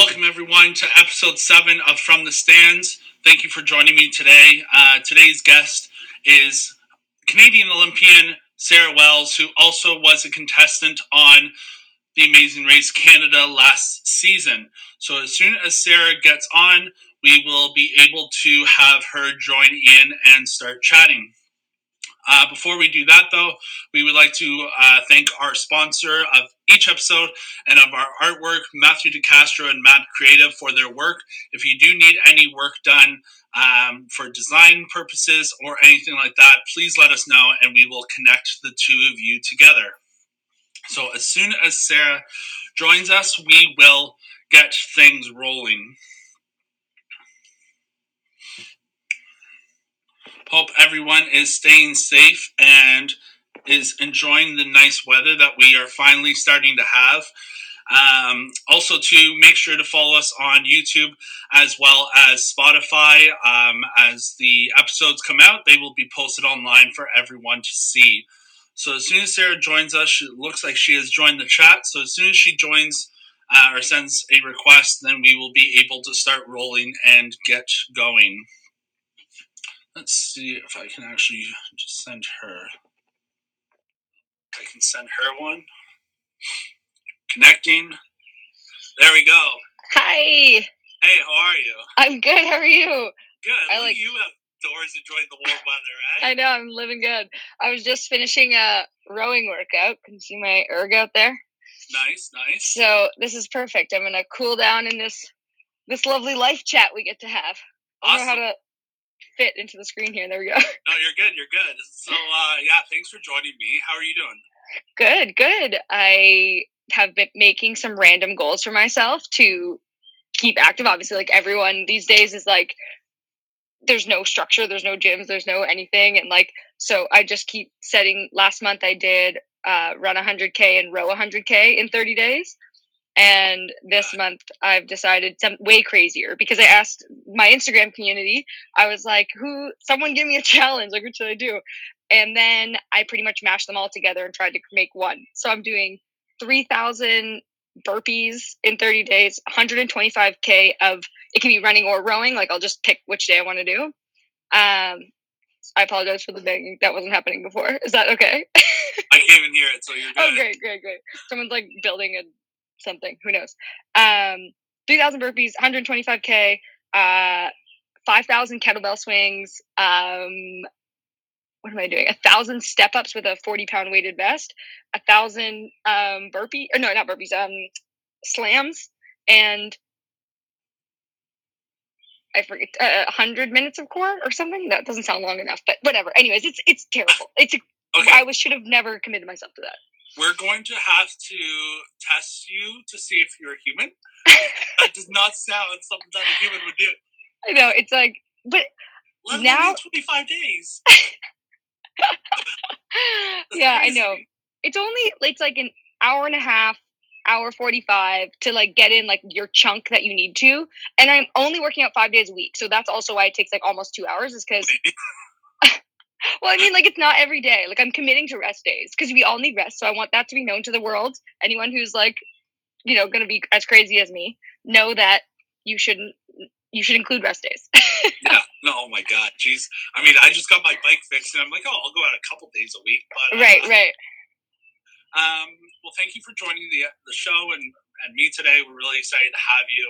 Welcome, everyone, to episode seven of From the Stands. Thank you for joining me today. Uh, today's guest is Canadian Olympian Sarah Wells, who also was a contestant on The Amazing Race Canada last season. So, as soon as Sarah gets on, we will be able to have her join in and start chatting. Uh, before we do that, though, we would like to uh, thank our sponsor of each episode and of our artwork, Matthew DeCastro and Mad Creative, for their work. If you do need any work done um, for design purposes or anything like that, please let us know and we will connect the two of you together. So, as soon as Sarah joins us, we will get things rolling. Hope everyone is staying safe and is enjoying the nice weather that we are finally starting to have. Um, also, to make sure to follow us on YouTube as well as Spotify. Um, as the episodes come out, they will be posted online for everyone to see. So, as soon as Sarah joins us, it looks like she has joined the chat. So, as soon as she joins uh, or sends a request, then we will be able to start rolling and get going. Let's see if I can actually just send her. I can send her one. Connecting. There we go. Hi. Hey, how are you? I'm good. How are you? Good. I Look like- you outdoors enjoying the warm weather, right? I know I'm living good. I was just finishing a rowing workout. Can you see my erg out there? Nice, nice. So this is perfect. I'm gonna cool down in this this lovely life chat we get to have. I don't know how Awesome. to fit into the screen here. There we go. No, you're good. You're good. So, uh, yeah, thanks for joining me. How are you doing? Good, good. I have been making some random goals for myself to keep active. Obviously, like everyone these days is like there's no structure, there's no gyms, there's no anything. And like so I just keep setting last month I did uh run 100k and row 100k in 30 days. And this month I've decided some way crazier because I asked my Instagram community, I was like, who someone give me a challenge, like what should I do? And then I pretty much mashed them all together and tried to make one. So I'm doing 3,000 burpees in 30 days, 125k of it can be running or rowing. Like I'll just pick which day I want to do. Um, I apologize for the banging. That wasn't happening before. Is that okay? I can't even hear it, so you're good. oh, great, great, great. Someone's like building a something. Who knows? Um, 3,000 burpees, 125k, uh, 5,000 kettlebell swings. Um, what am I doing? A thousand step ups with a 40 pound weighted vest, a thousand um, burpee, or no, not burpees, um, slams, and I forget uh, a hundred minutes of core or something. That doesn't sound long enough, but whatever. Anyways, it's it's terrible. It's a, Okay, I was should have never committed myself to that. we're going to have to test you to see if you're a human. that does not sound something that a human would do. I know it's like, but Let Now- 25 days. Yeah, I know. It's only it's like an hour and a half, hour forty five to like get in like your chunk that you need to. And I'm only working out five days a week, so that's also why it takes like almost two hours. Is because well, I mean, like it's not every day. Like I'm committing to rest days because we all need rest. So I want that to be known to the world. Anyone who's like, you know, going to be as crazy as me, know that you shouldn't. You should include rest days. yeah. No, oh my God. Jeez. I mean, I just got my bike fixed and I'm like, oh, I'll go out a couple days a week. But, uh, right, right. Um, well, thank you for joining the, the show and, and me today. We're really excited to have you.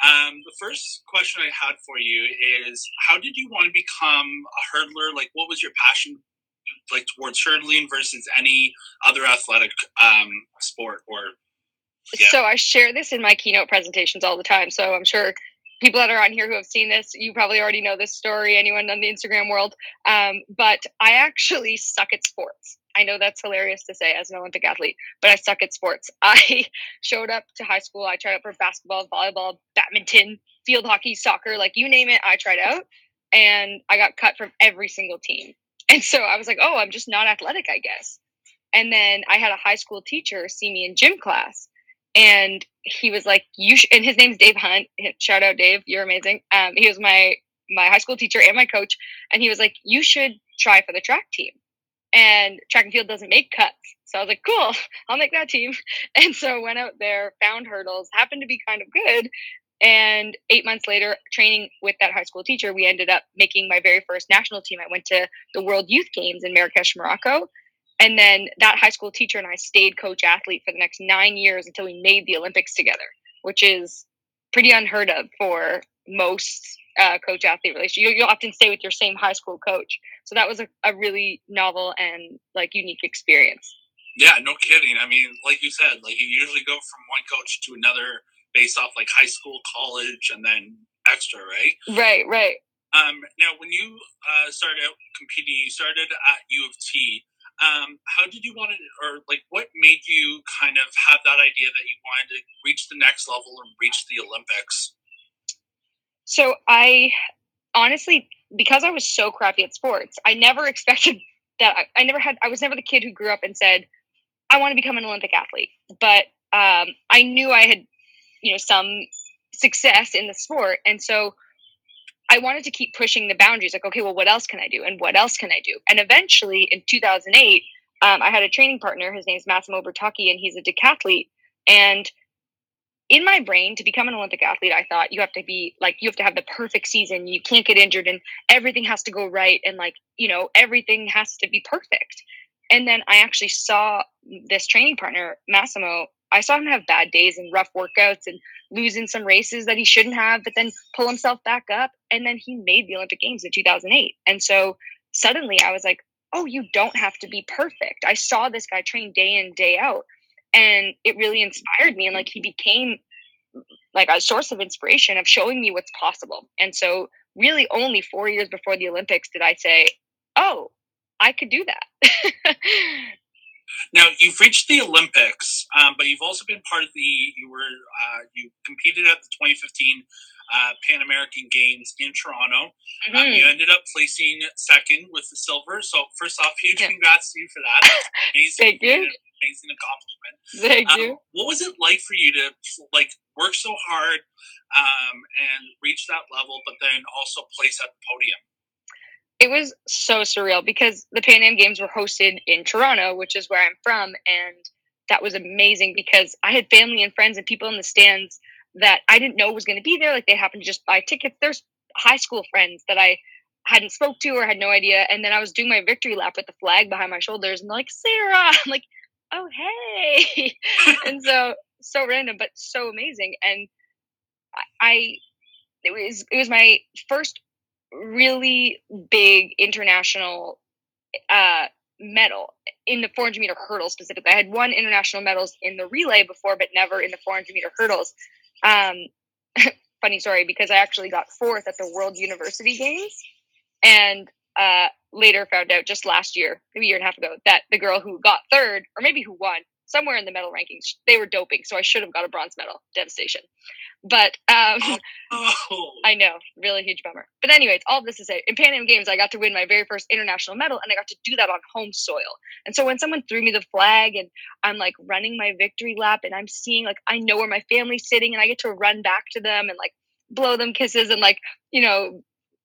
Um, the first question I had for you is how did you want to become a hurdler? Like, what was your passion like towards hurdling versus any other athletic um, sport or Yeah. So I share this in my keynote presentations all the time. So I'm sure people that are on here who have seen this, you probably already know this story. Anyone on the Instagram world, um, but I actually suck at sports. I know that's hilarious to say as an Olympic athlete, but I suck at sports. I showed up to high school. I tried out for basketball, volleyball, badminton, field hockey, soccer, like you name it. I tried out, and I got cut from every single team. And so I was like, oh, I'm just not athletic, I guess. And then I had a high school teacher see me in gym class, and he was like, "You," sh-, and his name's Dave Hunt. Shout out, Dave, you're amazing. Um, he was my my high school teacher and my coach, and he was like, "You should try for the track team." and track and field doesn't make cuts. So I was like, cool, I'll make that team. And so went out there, found hurdles, happened to be kind of good. And eight months later, training with that high school teacher, we ended up making my very first national team. I went to the World Youth Games in Marrakesh, Morocco. And then that high school teacher and I stayed coach athlete for the next nine years until we made the Olympics together, which is pretty unheard of for most uh, coach athlete relationship. You, will often stay with your same high school coach. So that was a, a really novel and like unique experience. Yeah, no kidding. I mean, like you said, like you usually go from one coach to another based off like high school, college, and then extra, right? Right, right. Um, now, when you uh, started out competing, you started at U of T. Um, how did you want to, or like, what made you kind of have that idea that you wanted to reach the next level and reach the Olympics? So I honestly, because I was so crappy at sports, I never expected that. I, I never had. I was never the kid who grew up and said, "I want to become an Olympic athlete." But um, I knew I had, you know, some success in the sport, and so I wanted to keep pushing the boundaries. Like, okay, well, what else can I do, and what else can I do? And eventually, in 2008, um, I had a training partner. His name's Massimo Bertocchi, and he's a decathlete. And in my brain to become an olympic athlete i thought you have to be like you have to have the perfect season you can't get injured and everything has to go right and like you know everything has to be perfect and then i actually saw this training partner massimo i saw him have bad days and rough workouts and losing some races that he shouldn't have but then pull himself back up and then he made the olympic games in 2008 and so suddenly i was like oh you don't have to be perfect. I saw this guy train day in day out and it really inspired me and like he became like a source of inspiration of showing me what's possible. And so really only four years before the olympics did i say oh i could do that now you've reached the olympics um, but you've also been part of the you were uh, you competed at the 2015 uh, Pan American Games in Toronto. Mm-hmm. Um, you ended up placing second with the silver. So first off, huge yeah. congrats to you for that. Amazing, Thank you. Amazing accomplishment. Thank um, you. What was it like for you to like work so hard um, and reach that level, but then also place at the podium? It was so surreal because the Pan Am Games were hosted in Toronto, which is where I'm from, and that was amazing because I had family and friends and people in the stands that I didn't know was going to be there. Like they happened to just buy tickets. There's high school friends that I hadn't spoke to or had no idea. And then I was doing my victory lap with the flag behind my shoulders and like, Sarah, I'm like, oh, hey. and so, so random, but so amazing. And I, it was, it was my first really big international, uh, medal in the 400 meter hurdles specifically. I had won international medals in the relay before, but never in the 400 meter hurdles. Um, funny story because I actually got fourth at the World University Games, and uh, later found out just last year, maybe a year and a half ago, that the girl who got third, or maybe who won, somewhere in the medal rankings, they were doping. So I should have got a bronze medal. Devastation. But um, oh. I know, really huge bummer. But anyways, all this to say, in Pan Am Games, I got to win my very first international medal, and I got to do that on home soil. And so when someone threw me the flag, and I'm like running my victory lap, and I'm seeing like I know where my family's sitting, and I get to run back to them and like blow them kisses and like you know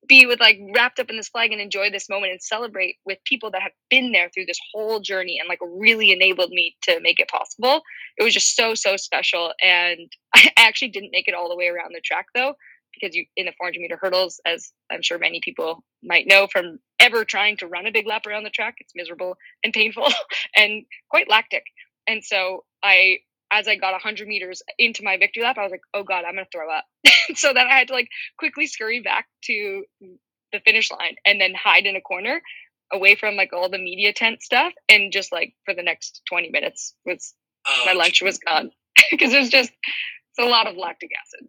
be with like wrapped up in this flag and enjoy this moment and celebrate with people that have been there through this whole journey and like really enabled me to make it possible. It was just so so special, and I actually didn't make it all the way around the track though because you in the 400 meter hurdles, as I'm sure many people might know from ever trying to run a big lap around the track, it's miserable and painful and quite lactic. And so I as I got 100 meters into my victory lap, I was like, oh God, I'm going to throw up. so then I had to like quickly scurry back to the finish line and then hide in a corner away from like all the media tent stuff. And just like for the next 20 minutes was oh, my lunch was gone because it was just, it's a lot of lactic acid.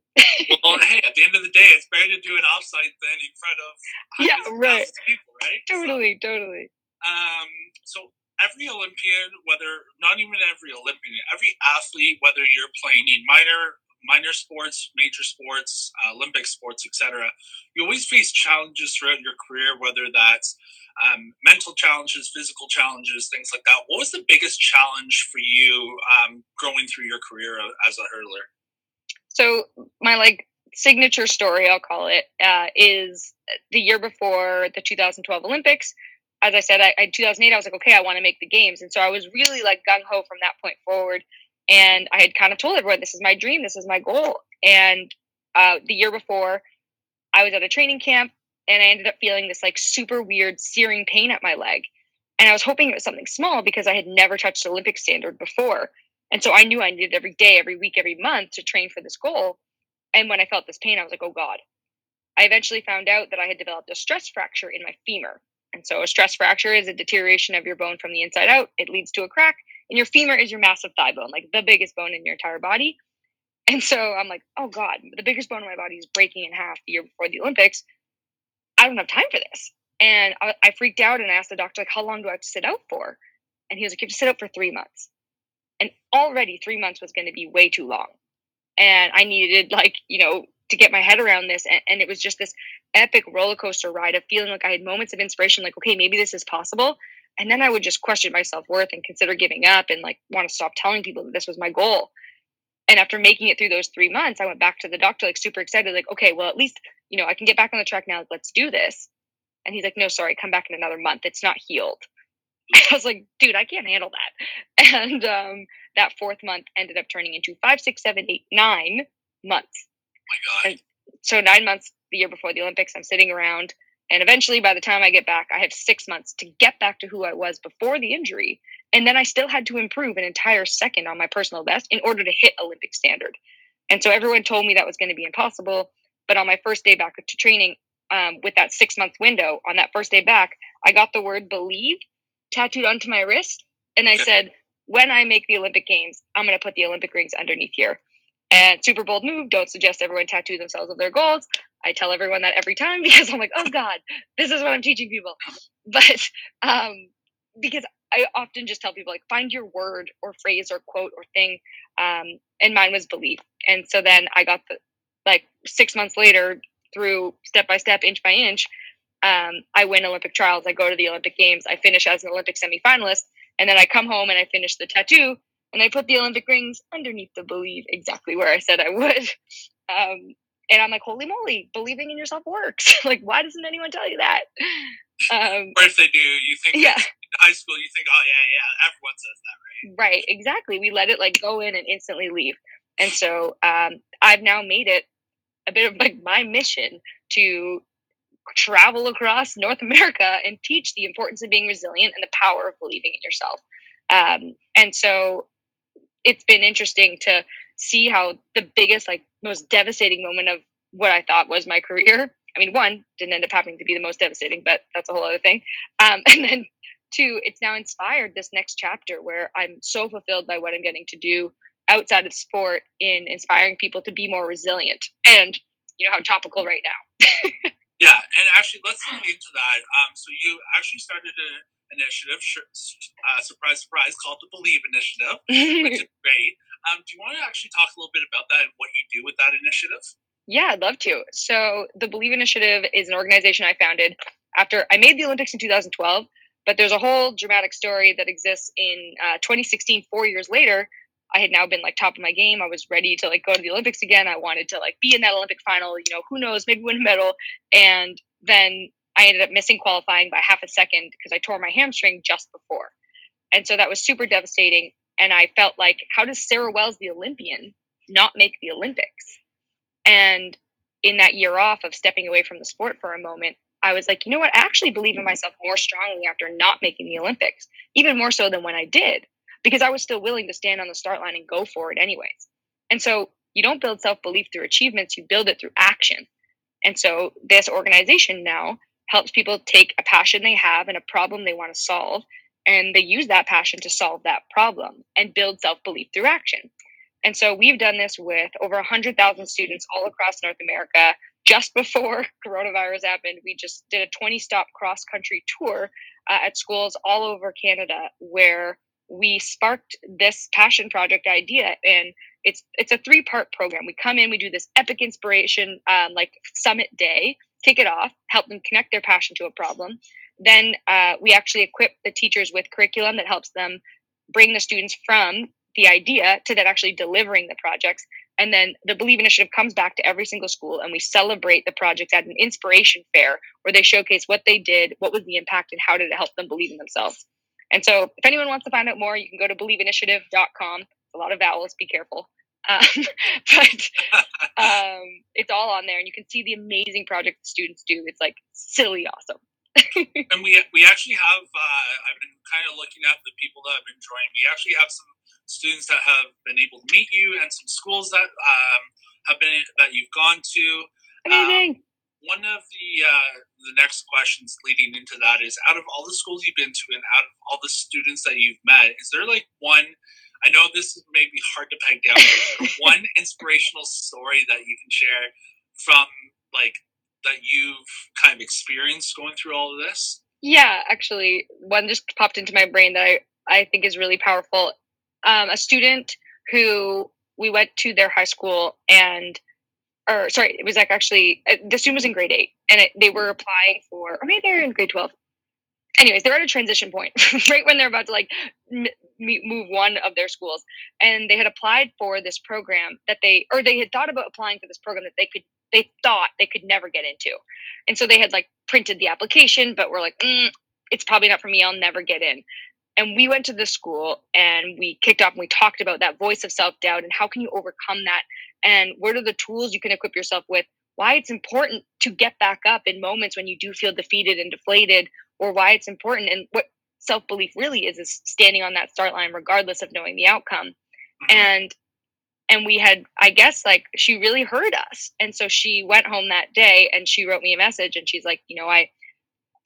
well, hey, at the end of the day, it's better to do an offsite than in front of yeah, right. people, right? Totally, so, totally. Um, so every Olympian, whether not even every Olympian, every athlete, whether you're playing in minor minor sports, major sports, uh, Olympic sports, etc., you always face challenges throughout your career, whether that's um, mental challenges, physical challenges, things like that. What was the biggest challenge for you um, growing through your career as a hurdler? So my like signature story, I'll call it, uh, is the year before the 2012 Olympics as I said, I, in 2008, I was like, okay, I want to make the games. And so I was really like gung ho from that point forward. And I had kind of told everyone, this is my dream, this is my goal. And uh, the year before, I was at a training camp and I ended up feeling this like super weird searing pain at my leg. And I was hoping it was something small because I had never touched Olympic standard before. And so I knew I needed every day, every week, every month to train for this goal. And when I felt this pain, I was like, oh God. I eventually found out that I had developed a stress fracture in my femur. And so a stress fracture is a deterioration of your bone from the inside out. It leads to a crack, and your femur is your massive thigh bone, like the biggest bone in your entire body. And so I'm like, oh God, the biggest bone in my body is breaking in half the year before the Olympics. I don't have time for this. And I, I freaked out and I asked the doctor, like, how long do I have to sit out for? And he was like, you have to sit out for three months. And already three months was going to be way too long. And I needed, like, you know, to get my head around this. And, and it was just this epic roller coaster ride of feeling like I had moments of inspiration, like, okay, maybe this is possible. And then I would just question my self worth and consider giving up and like want to stop telling people that this was my goal. And after making it through those three months, I went back to the doctor, like super excited, like, okay, well, at least, you know, I can get back on the track now. Let's do this. And he's like, no, sorry, come back in another month. It's not healed. I was like, dude, I can't handle that. And um, that fourth month ended up turning into five, six, seven, eight, nine months. Oh my God. And so nine months the year before the Olympics, I'm sitting around. And eventually, by the time I get back, I have six months to get back to who I was before the injury. And then I still had to improve an entire second on my personal best in order to hit Olympic standard. And so everyone told me that was going to be impossible. But on my first day back to training, um, with that six month window, on that first day back, I got the word believe tattooed onto my wrist. And I said, when I make the Olympic Games, I'm going to put the Olympic rings underneath here. And super bold move. Don't suggest everyone tattoo themselves with their goals. I tell everyone that every time because I'm like, oh God, this is what I'm teaching people. But um, because I often just tell people like find your word or phrase or quote or thing. Um, and mine was belief. And so then I got the like six months later through step by step, inch by inch. Um, I win Olympic trials. I go to the Olympic Games. I finish as an Olympic semifinalist, and then I come home and I finish the tattoo and I put the Olympic rings underneath the believe exactly where I said I would. Um, and I'm like, holy moly, believing in yourself works. like, why doesn't anyone tell you that? Um, or if they do, you think, yeah, high school, you think, oh yeah, yeah, everyone says that, right? Right, exactly. We let it like go in and instantly leave. And so um, I've now made it a bit of like my mission to travel across North America and teach the importance of being resilient and the power of believing in yourself. Um, and so it's been interesting to see how the biggest, like, most devastating moment of what I thought was my career. I mean, one didn't end up happening to be the most devastating, but that's a whole other thing. Um, and then two, it's now inspired this next chapter where I'm so fulfilled by what I'm getting to do outside of sport in inspiring people to be more resilient. And you know how topical right now. yeah, and actually, let's look into that. Um, so you actually started a initiative, uh, surprise, surprise, called the Believe Initiative, which is great. Um, do you want to actually talk a little bit about that and what you do with that initiative? Yeah, I'd love to. So, the Believe Initiative is an organization I founded after I made the Olympics in 2012, but there's a whole dramatic story that exists in uh, 2016, four years later. I had now been like top of my game. I was ready to like go to the Olympics again. I wanted to like be in that Olympic final, you know, who knows, maybe win a medal. And then I ended up missing qualifying by half a second because I tore my hamstring just before. And so that was super devastating. And I felt like, how does Sarah Wells, the Olympian, not make the Olympics? And in that year off of stepping away from the sport for a moment, I was like, you know what? I actually believe in myself more strongly after not making the Olympics, even more so than when I did, because I was still willing to stand on the start line and go for it anyways. And so you don't build self belief through achievements, you build it through action. And so this organization now helps people take a passion they have and a problem they want to solve and they use that passion to solve that problem and build self-belief through action. And so we've done this with over 100000 students all across north america. Just before coronavirus happened we just did a 20 stop cross country tour uh, at schools all over canada where we sparked this passion project idea and it's it's a three part program. We come in we do this epic inspiration um, like summit day kick it off, help them connect their passion to a problem. Then uh, we actually equip the teachers with curriculum that helps them bring the students from the idea to that actually delivering the projects. And then the Believe Initiative comes back to every single school and we celebrate the projects at an inspiration fair where they showcase what they did, what was the impact, and how did it help them believe in themselves. And so if anyone wants to find out more, you can go to believeinitiative.com. A lot of vowels, be careful. Um, but um, it's all on there, and you can see the amazing project the students do. It's like silly awesome. and we we actually have uh, I've been kind of looking at the people that have been joining. We actually have some students that have been able to meet you, and some schools that um, have been that you've gone to. Amazing. Um, one of the uh, the next questions leading into that is out of all the schools you've been to and out of all the students that you've met, is there like one? I know this is maybe hard to peg down. one inspirational story that you can share from like that you've kind of experienced going through all of this? Yeah, actually, one just popped into my brain that I, I think is really powerful. Um, a student who we went to their high school and, or sorry, it was like actually, uh, the student was in grade eight and it, they were applying for, or maybe they're in grade 12. Anyways, they're at a transition point, right when they're about to like m- move one of their schools. And they had applied for this program that they, or they had thought about applying for this program that they could they thought they could never get into. And so they had like printed the application, but we're like, mm, it's probably not for me. I'll never get in. And we went to the school and we kicked off and we talked about that voice of self doubt and how can you overcome that? And what are the tools you can equip yourself with? Why it's important to get back up in moments when you do feel defeated and deflated, or why it's important. And what self belief really is is standing on that start line regardless of knowing the outcome. Mm-hmm. And and we had i guess like she really heard us. And so she went home that day and she wrote me a message and she's like you know I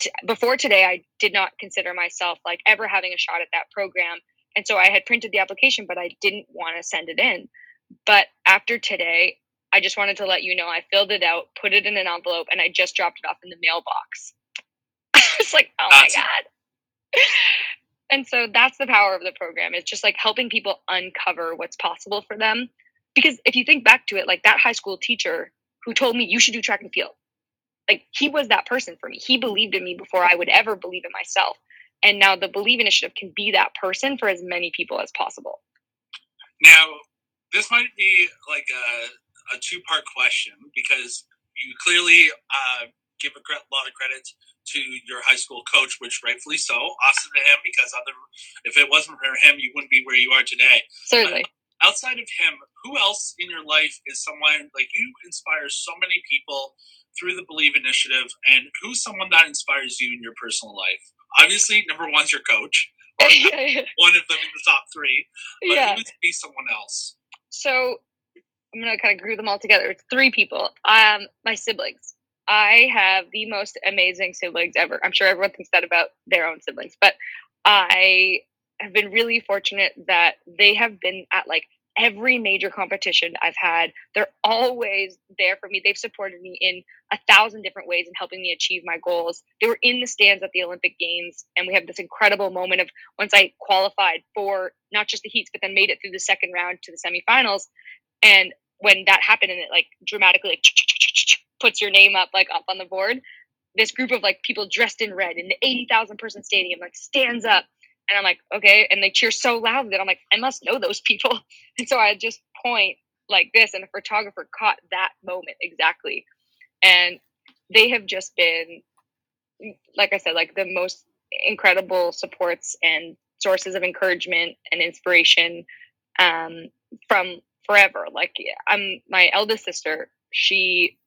t- before today i did not consider myself like ever having a shot at that program. And so i had printed the application but i didn't want to send it in. But after today i just wanted to let you know i filled it out put it in an envelope and i just dropped it off in the mailbox was like oh my god. And so that's the power of the program it's just like helping people uncover what's possible for them. Because if you think back to it like that high school teacher who told me you should do track and field. Like he was that person for me. He believed in me before i would ever believe in myself. And now the believe initiative can be that person for as many people as possible. Now this might be like a, a two part question because you clearly uh, give a lot of credit to your high school coach, which rightfully so. Awesome to him because other if it wasn't for him, you wouldn't be where you are today. Certainly. But outside of him, who else in your life is someone like you inspire so many people through the Believe Initiative, and who's someone that inspires you in your personal life? Obviously, number one's your coach. one of them in the top three. But yeah. who would be someone else? So I'm gonna kind of group them all together. It's three people. Um, my siblings. I have the most amazing siblings ever. I'm sure everyone thinks that about their own siblings, but I have been really fortunate that they have been at like every major competition I've had. They're always there for me. They've supported me in a thousand different ways in helping me achieve my goals. They were in the stands at the Olympic Games, and we have this incredible moment of once I qualified for not just the heats, but then made it through the second round to the semifinals. And when that happened, and it like dramatically like puts your name up like up on the board this group of like people dressed in red in the 80,000 person stadium like stands up and I'm like okay and they cheer so loud that I'm like I must know those people. And so I just point like this and the photographer caught that moment exactly. And they have just been like I said like the most incredible supports and sources of encouragement and inspiration um, from forever. Like I'm my eldest sister she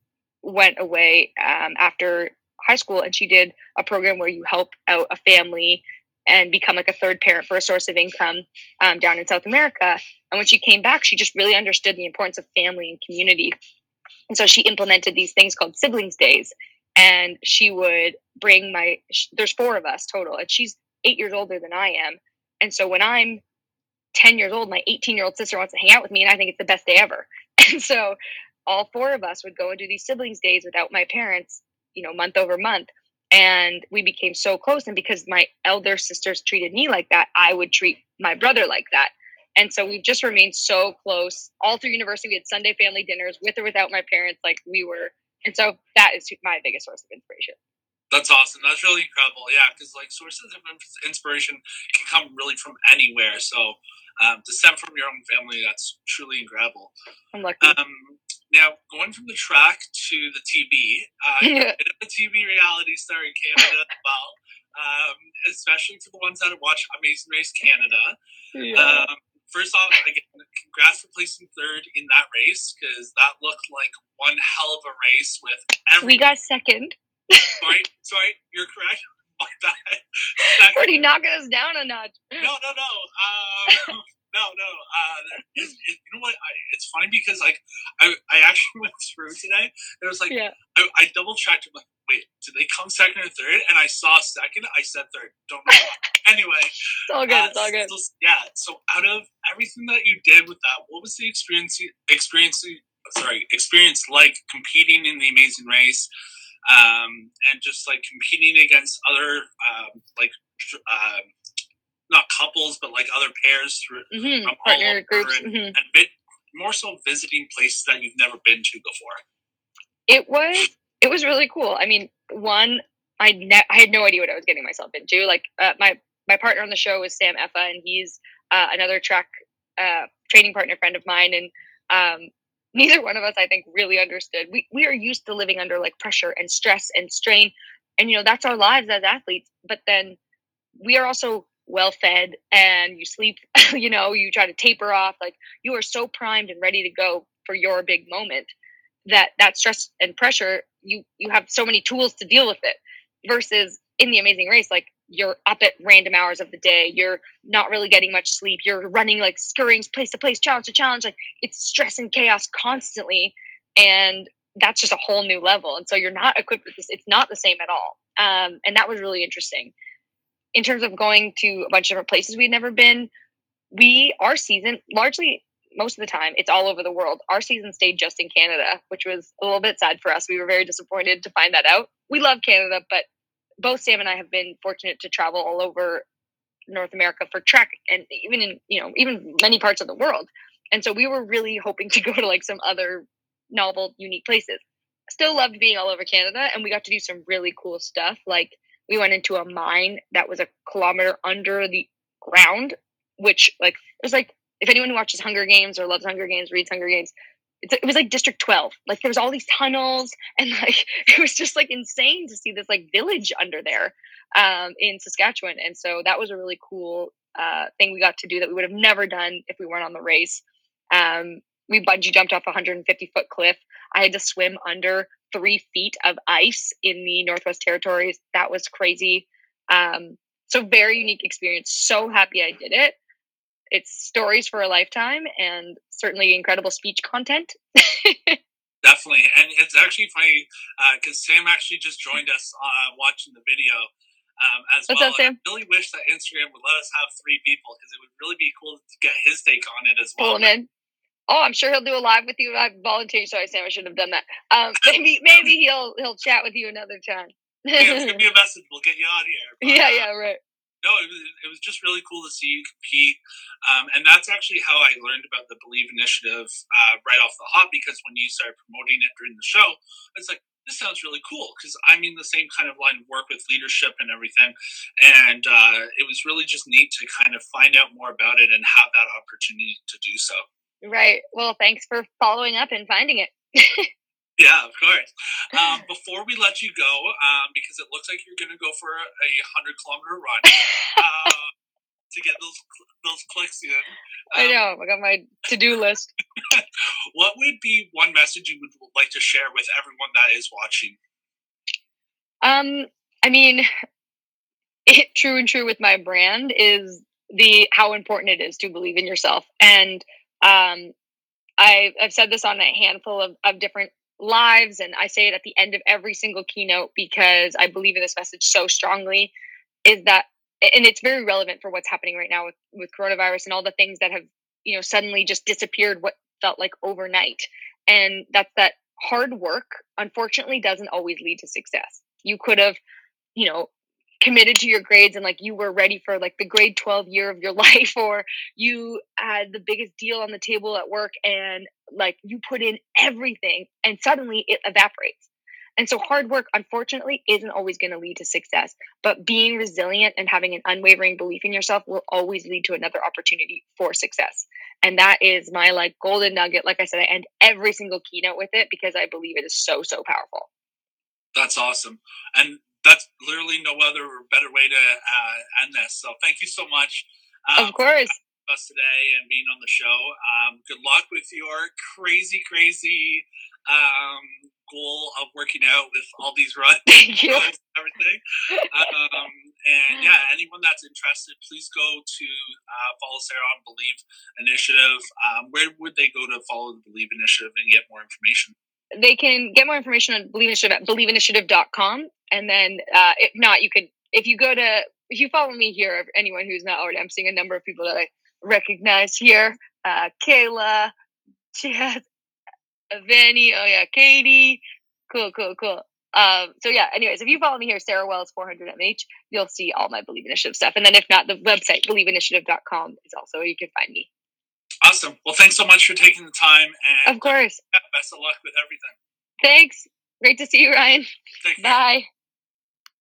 went away um, after high school and she did a program where you help out a family and become like a third parent for a source of income um, down in South America. And when she came back, she just really understood the importance of family and community. And so she implemented these things called siblings days. And she would bring my, there's four of us total, and she's eight years older than I am. And so when I'm 10 years old, my 18 year old sister wants to hang out with me, and I think it's the best day ever. And so all four of us would go and do these siblings days without my parents, you know, month over month. And we became so close. And because my elder sisters treated me like that, I would treat my brother like that. And so we've just remained so close all through university. We had Sunday family dinners with or without my parents. Like we were, and so that is my biggest source of inspiration. That's awesome. That's really incredible. Yeah, because like sources of inspiration can come really from anywhere. So um, to stem from your own family, that's truly incredible. I'm lucky. Um, now, going from the track to the TV, uh, a TV reality star in Canada as well, um, especially for the ones that have watched Amazing Race Canada. Yeah. Um, first off, again, congrats for placing third in that race because that looked like one hell of a race with every. We got second sorry, sorry, you're correct. My bad. Already knocking us down a notch. No, no, no. Uh, no, no. Uh, you know what? I, it's funny because like I, I actually went through today. It was like yeah. I, I double checked. I'm like, wait, did they come second or third? And I saw second. I said third. Don't know. anyway, it's all good. Uh, it's all good. So, yeah. So out of everything that you did with that, what was the experience? Experience? Sorry, experience like competing in the Amazing Race um, and just like competing against other um, like uh, not couples but like other pairs through mm-hmm. partner groups and, mm-hmm. and bit, more so visiting places that you've never been to before. It was it was really cool. I mean, one I ne- I had no idea what I was getting myself into. Like uh, my my partner on the show is Sam Effah, and he's uh, another track uh, training partner friend of mine, and um, neither one of us i think really understood we, we are used to living under like pressure and stress and strain and you know that's our lives as athletes but then we are also well fed and you sleep you know you try to taper off like you are so primed and ready to go for your big moment that that stress and pressure you you have so many tools to deal with it versus in the amazing race like you're up at random hours of the day you're not really getting much sleep you're running like scurrying place to place challenge to challenge like it's stress and chaos constantly and that's just a whole new level and so you're not equipped with this it's not the same at all. Um, and that was really interesting in terms of going to a bunch of different places we'd never been we our season largely most of the time it's all over the world our season stayed just in canada which was a little bit sad for us we were very disappointed to find that out we love canada but both Sam and I have been fortunate to travel all over North America for trek and even in, you know, even many parts of the world. And so we were really hoping to go to like some other novel, unique places. Still loved being all over Canada and we got to do some really cool stuff. Like we went into a mine that was a kilometer under the ground, which like it was like if anyone who watches Hunger Games or loves Hunger Games, reads Hunger Games, it was like District 12. Like there was all these tunnels and like it was just like insane to see this like village under there um, in Saskatchewan. And so that was a really cool uh, thing we got to do that we would have never done if we weren't on the race. Um, we bungee jumped off a 150 foot cliff. I had to swim under three feet of ice in the Northwest Territories. That was crazy. Um, so very unique experience. So happy I did it it's stories for a lifetime and certainly incredible speech content. Definitely, and it's actually funny because uh, Sam actually just joined us uh, watching the video um, as What's well. Up, Sam? I really wish that Instagram would let us have three people because it would really be cool to get his take on it as well. Oh, I'm sure he'll do a live with you. I volunteer. Sorry, Sam, I shouldn't have done that. Um, maybe maybe he'll he'll chat with you another time. yeah, give me a message. We'll get you on here. But, yeah, uh, yeah, right no, it was, it was just really cool to see you compete. Um, and that's actually how I learned about the Believe Initiative uh, right off the hop because when you started promoting it during the show, it's like, this sounds really cool because I'm in the same kind of line of work with leadership and everything. And uh, it was really just neat to kind of find out more about it and have that opportunity to do so. Right. Well, thanks for following up and finding it. Yeah, of course. Um, before we let you go, um, because it looks like you're going to go for a, a hundred kilometer run uh, to get those those clicks in. Um, I know. I got my to do list. what would be one message you would like to share with everyone that is watching? Um, I mean, it, true and true with my brand is the how important it is to believe in yourself and um I've, I've said this on a handful of, of different lives and i say it at the end of every single keynote because i believe in this message so strongly is that and it's very relevant for what's happening right now with with coronavirus and all the things that have you know suddenly just disappeared what felt like overnight. And that's that hard work unfortunately doesn't always lead to success. You could have you know committed to your grades and like you were ready for like the grade 12 year of your life or you had the biggest deal on the table at work and like you put in everything and suddenly it evaporates And so hard work, unfortunately, isn't always going to lead to success. But being resilient and having an unwavering belief in yourself will always lead to another opportunity for success. And that is my like golden nugget. Like I said, I end every single keynote with it because I believe it is so, so powerful. That's awesome. And that's literally no other better way to uh, end this. So thank you so much. Um, of course us today and being on the show. Um, good luck with your crazy, crazy um, goal of working out with all these runs, and everything. Um, and yeah, anyone that's interested, please go to uh, follow Sarah on Believe Initiative. Um, where would they go to follow the Believe Initiative and get more information? They can get more information on Believe Initiative at believeinitiative.com. And then uh, if not, you can, if you go to, if you follow me here, anyone who's not already, I'm seeing a number of people that I recognize here. Uh, Kayla, Chad, Vanny, oh yeah, Katie. Cool, cool, cool. Um, so yeah, anyways, if you follow me here, Sarah Wells 400 MH, you'll see all my Believe Initiative stuff. And then if not, the website, believeinitiative.com is also where you can find me. Awesome. Well, thanks so much for taking the time. And of course. Best of luck with everything. Thanks. Great to see you, Ryan. Bye.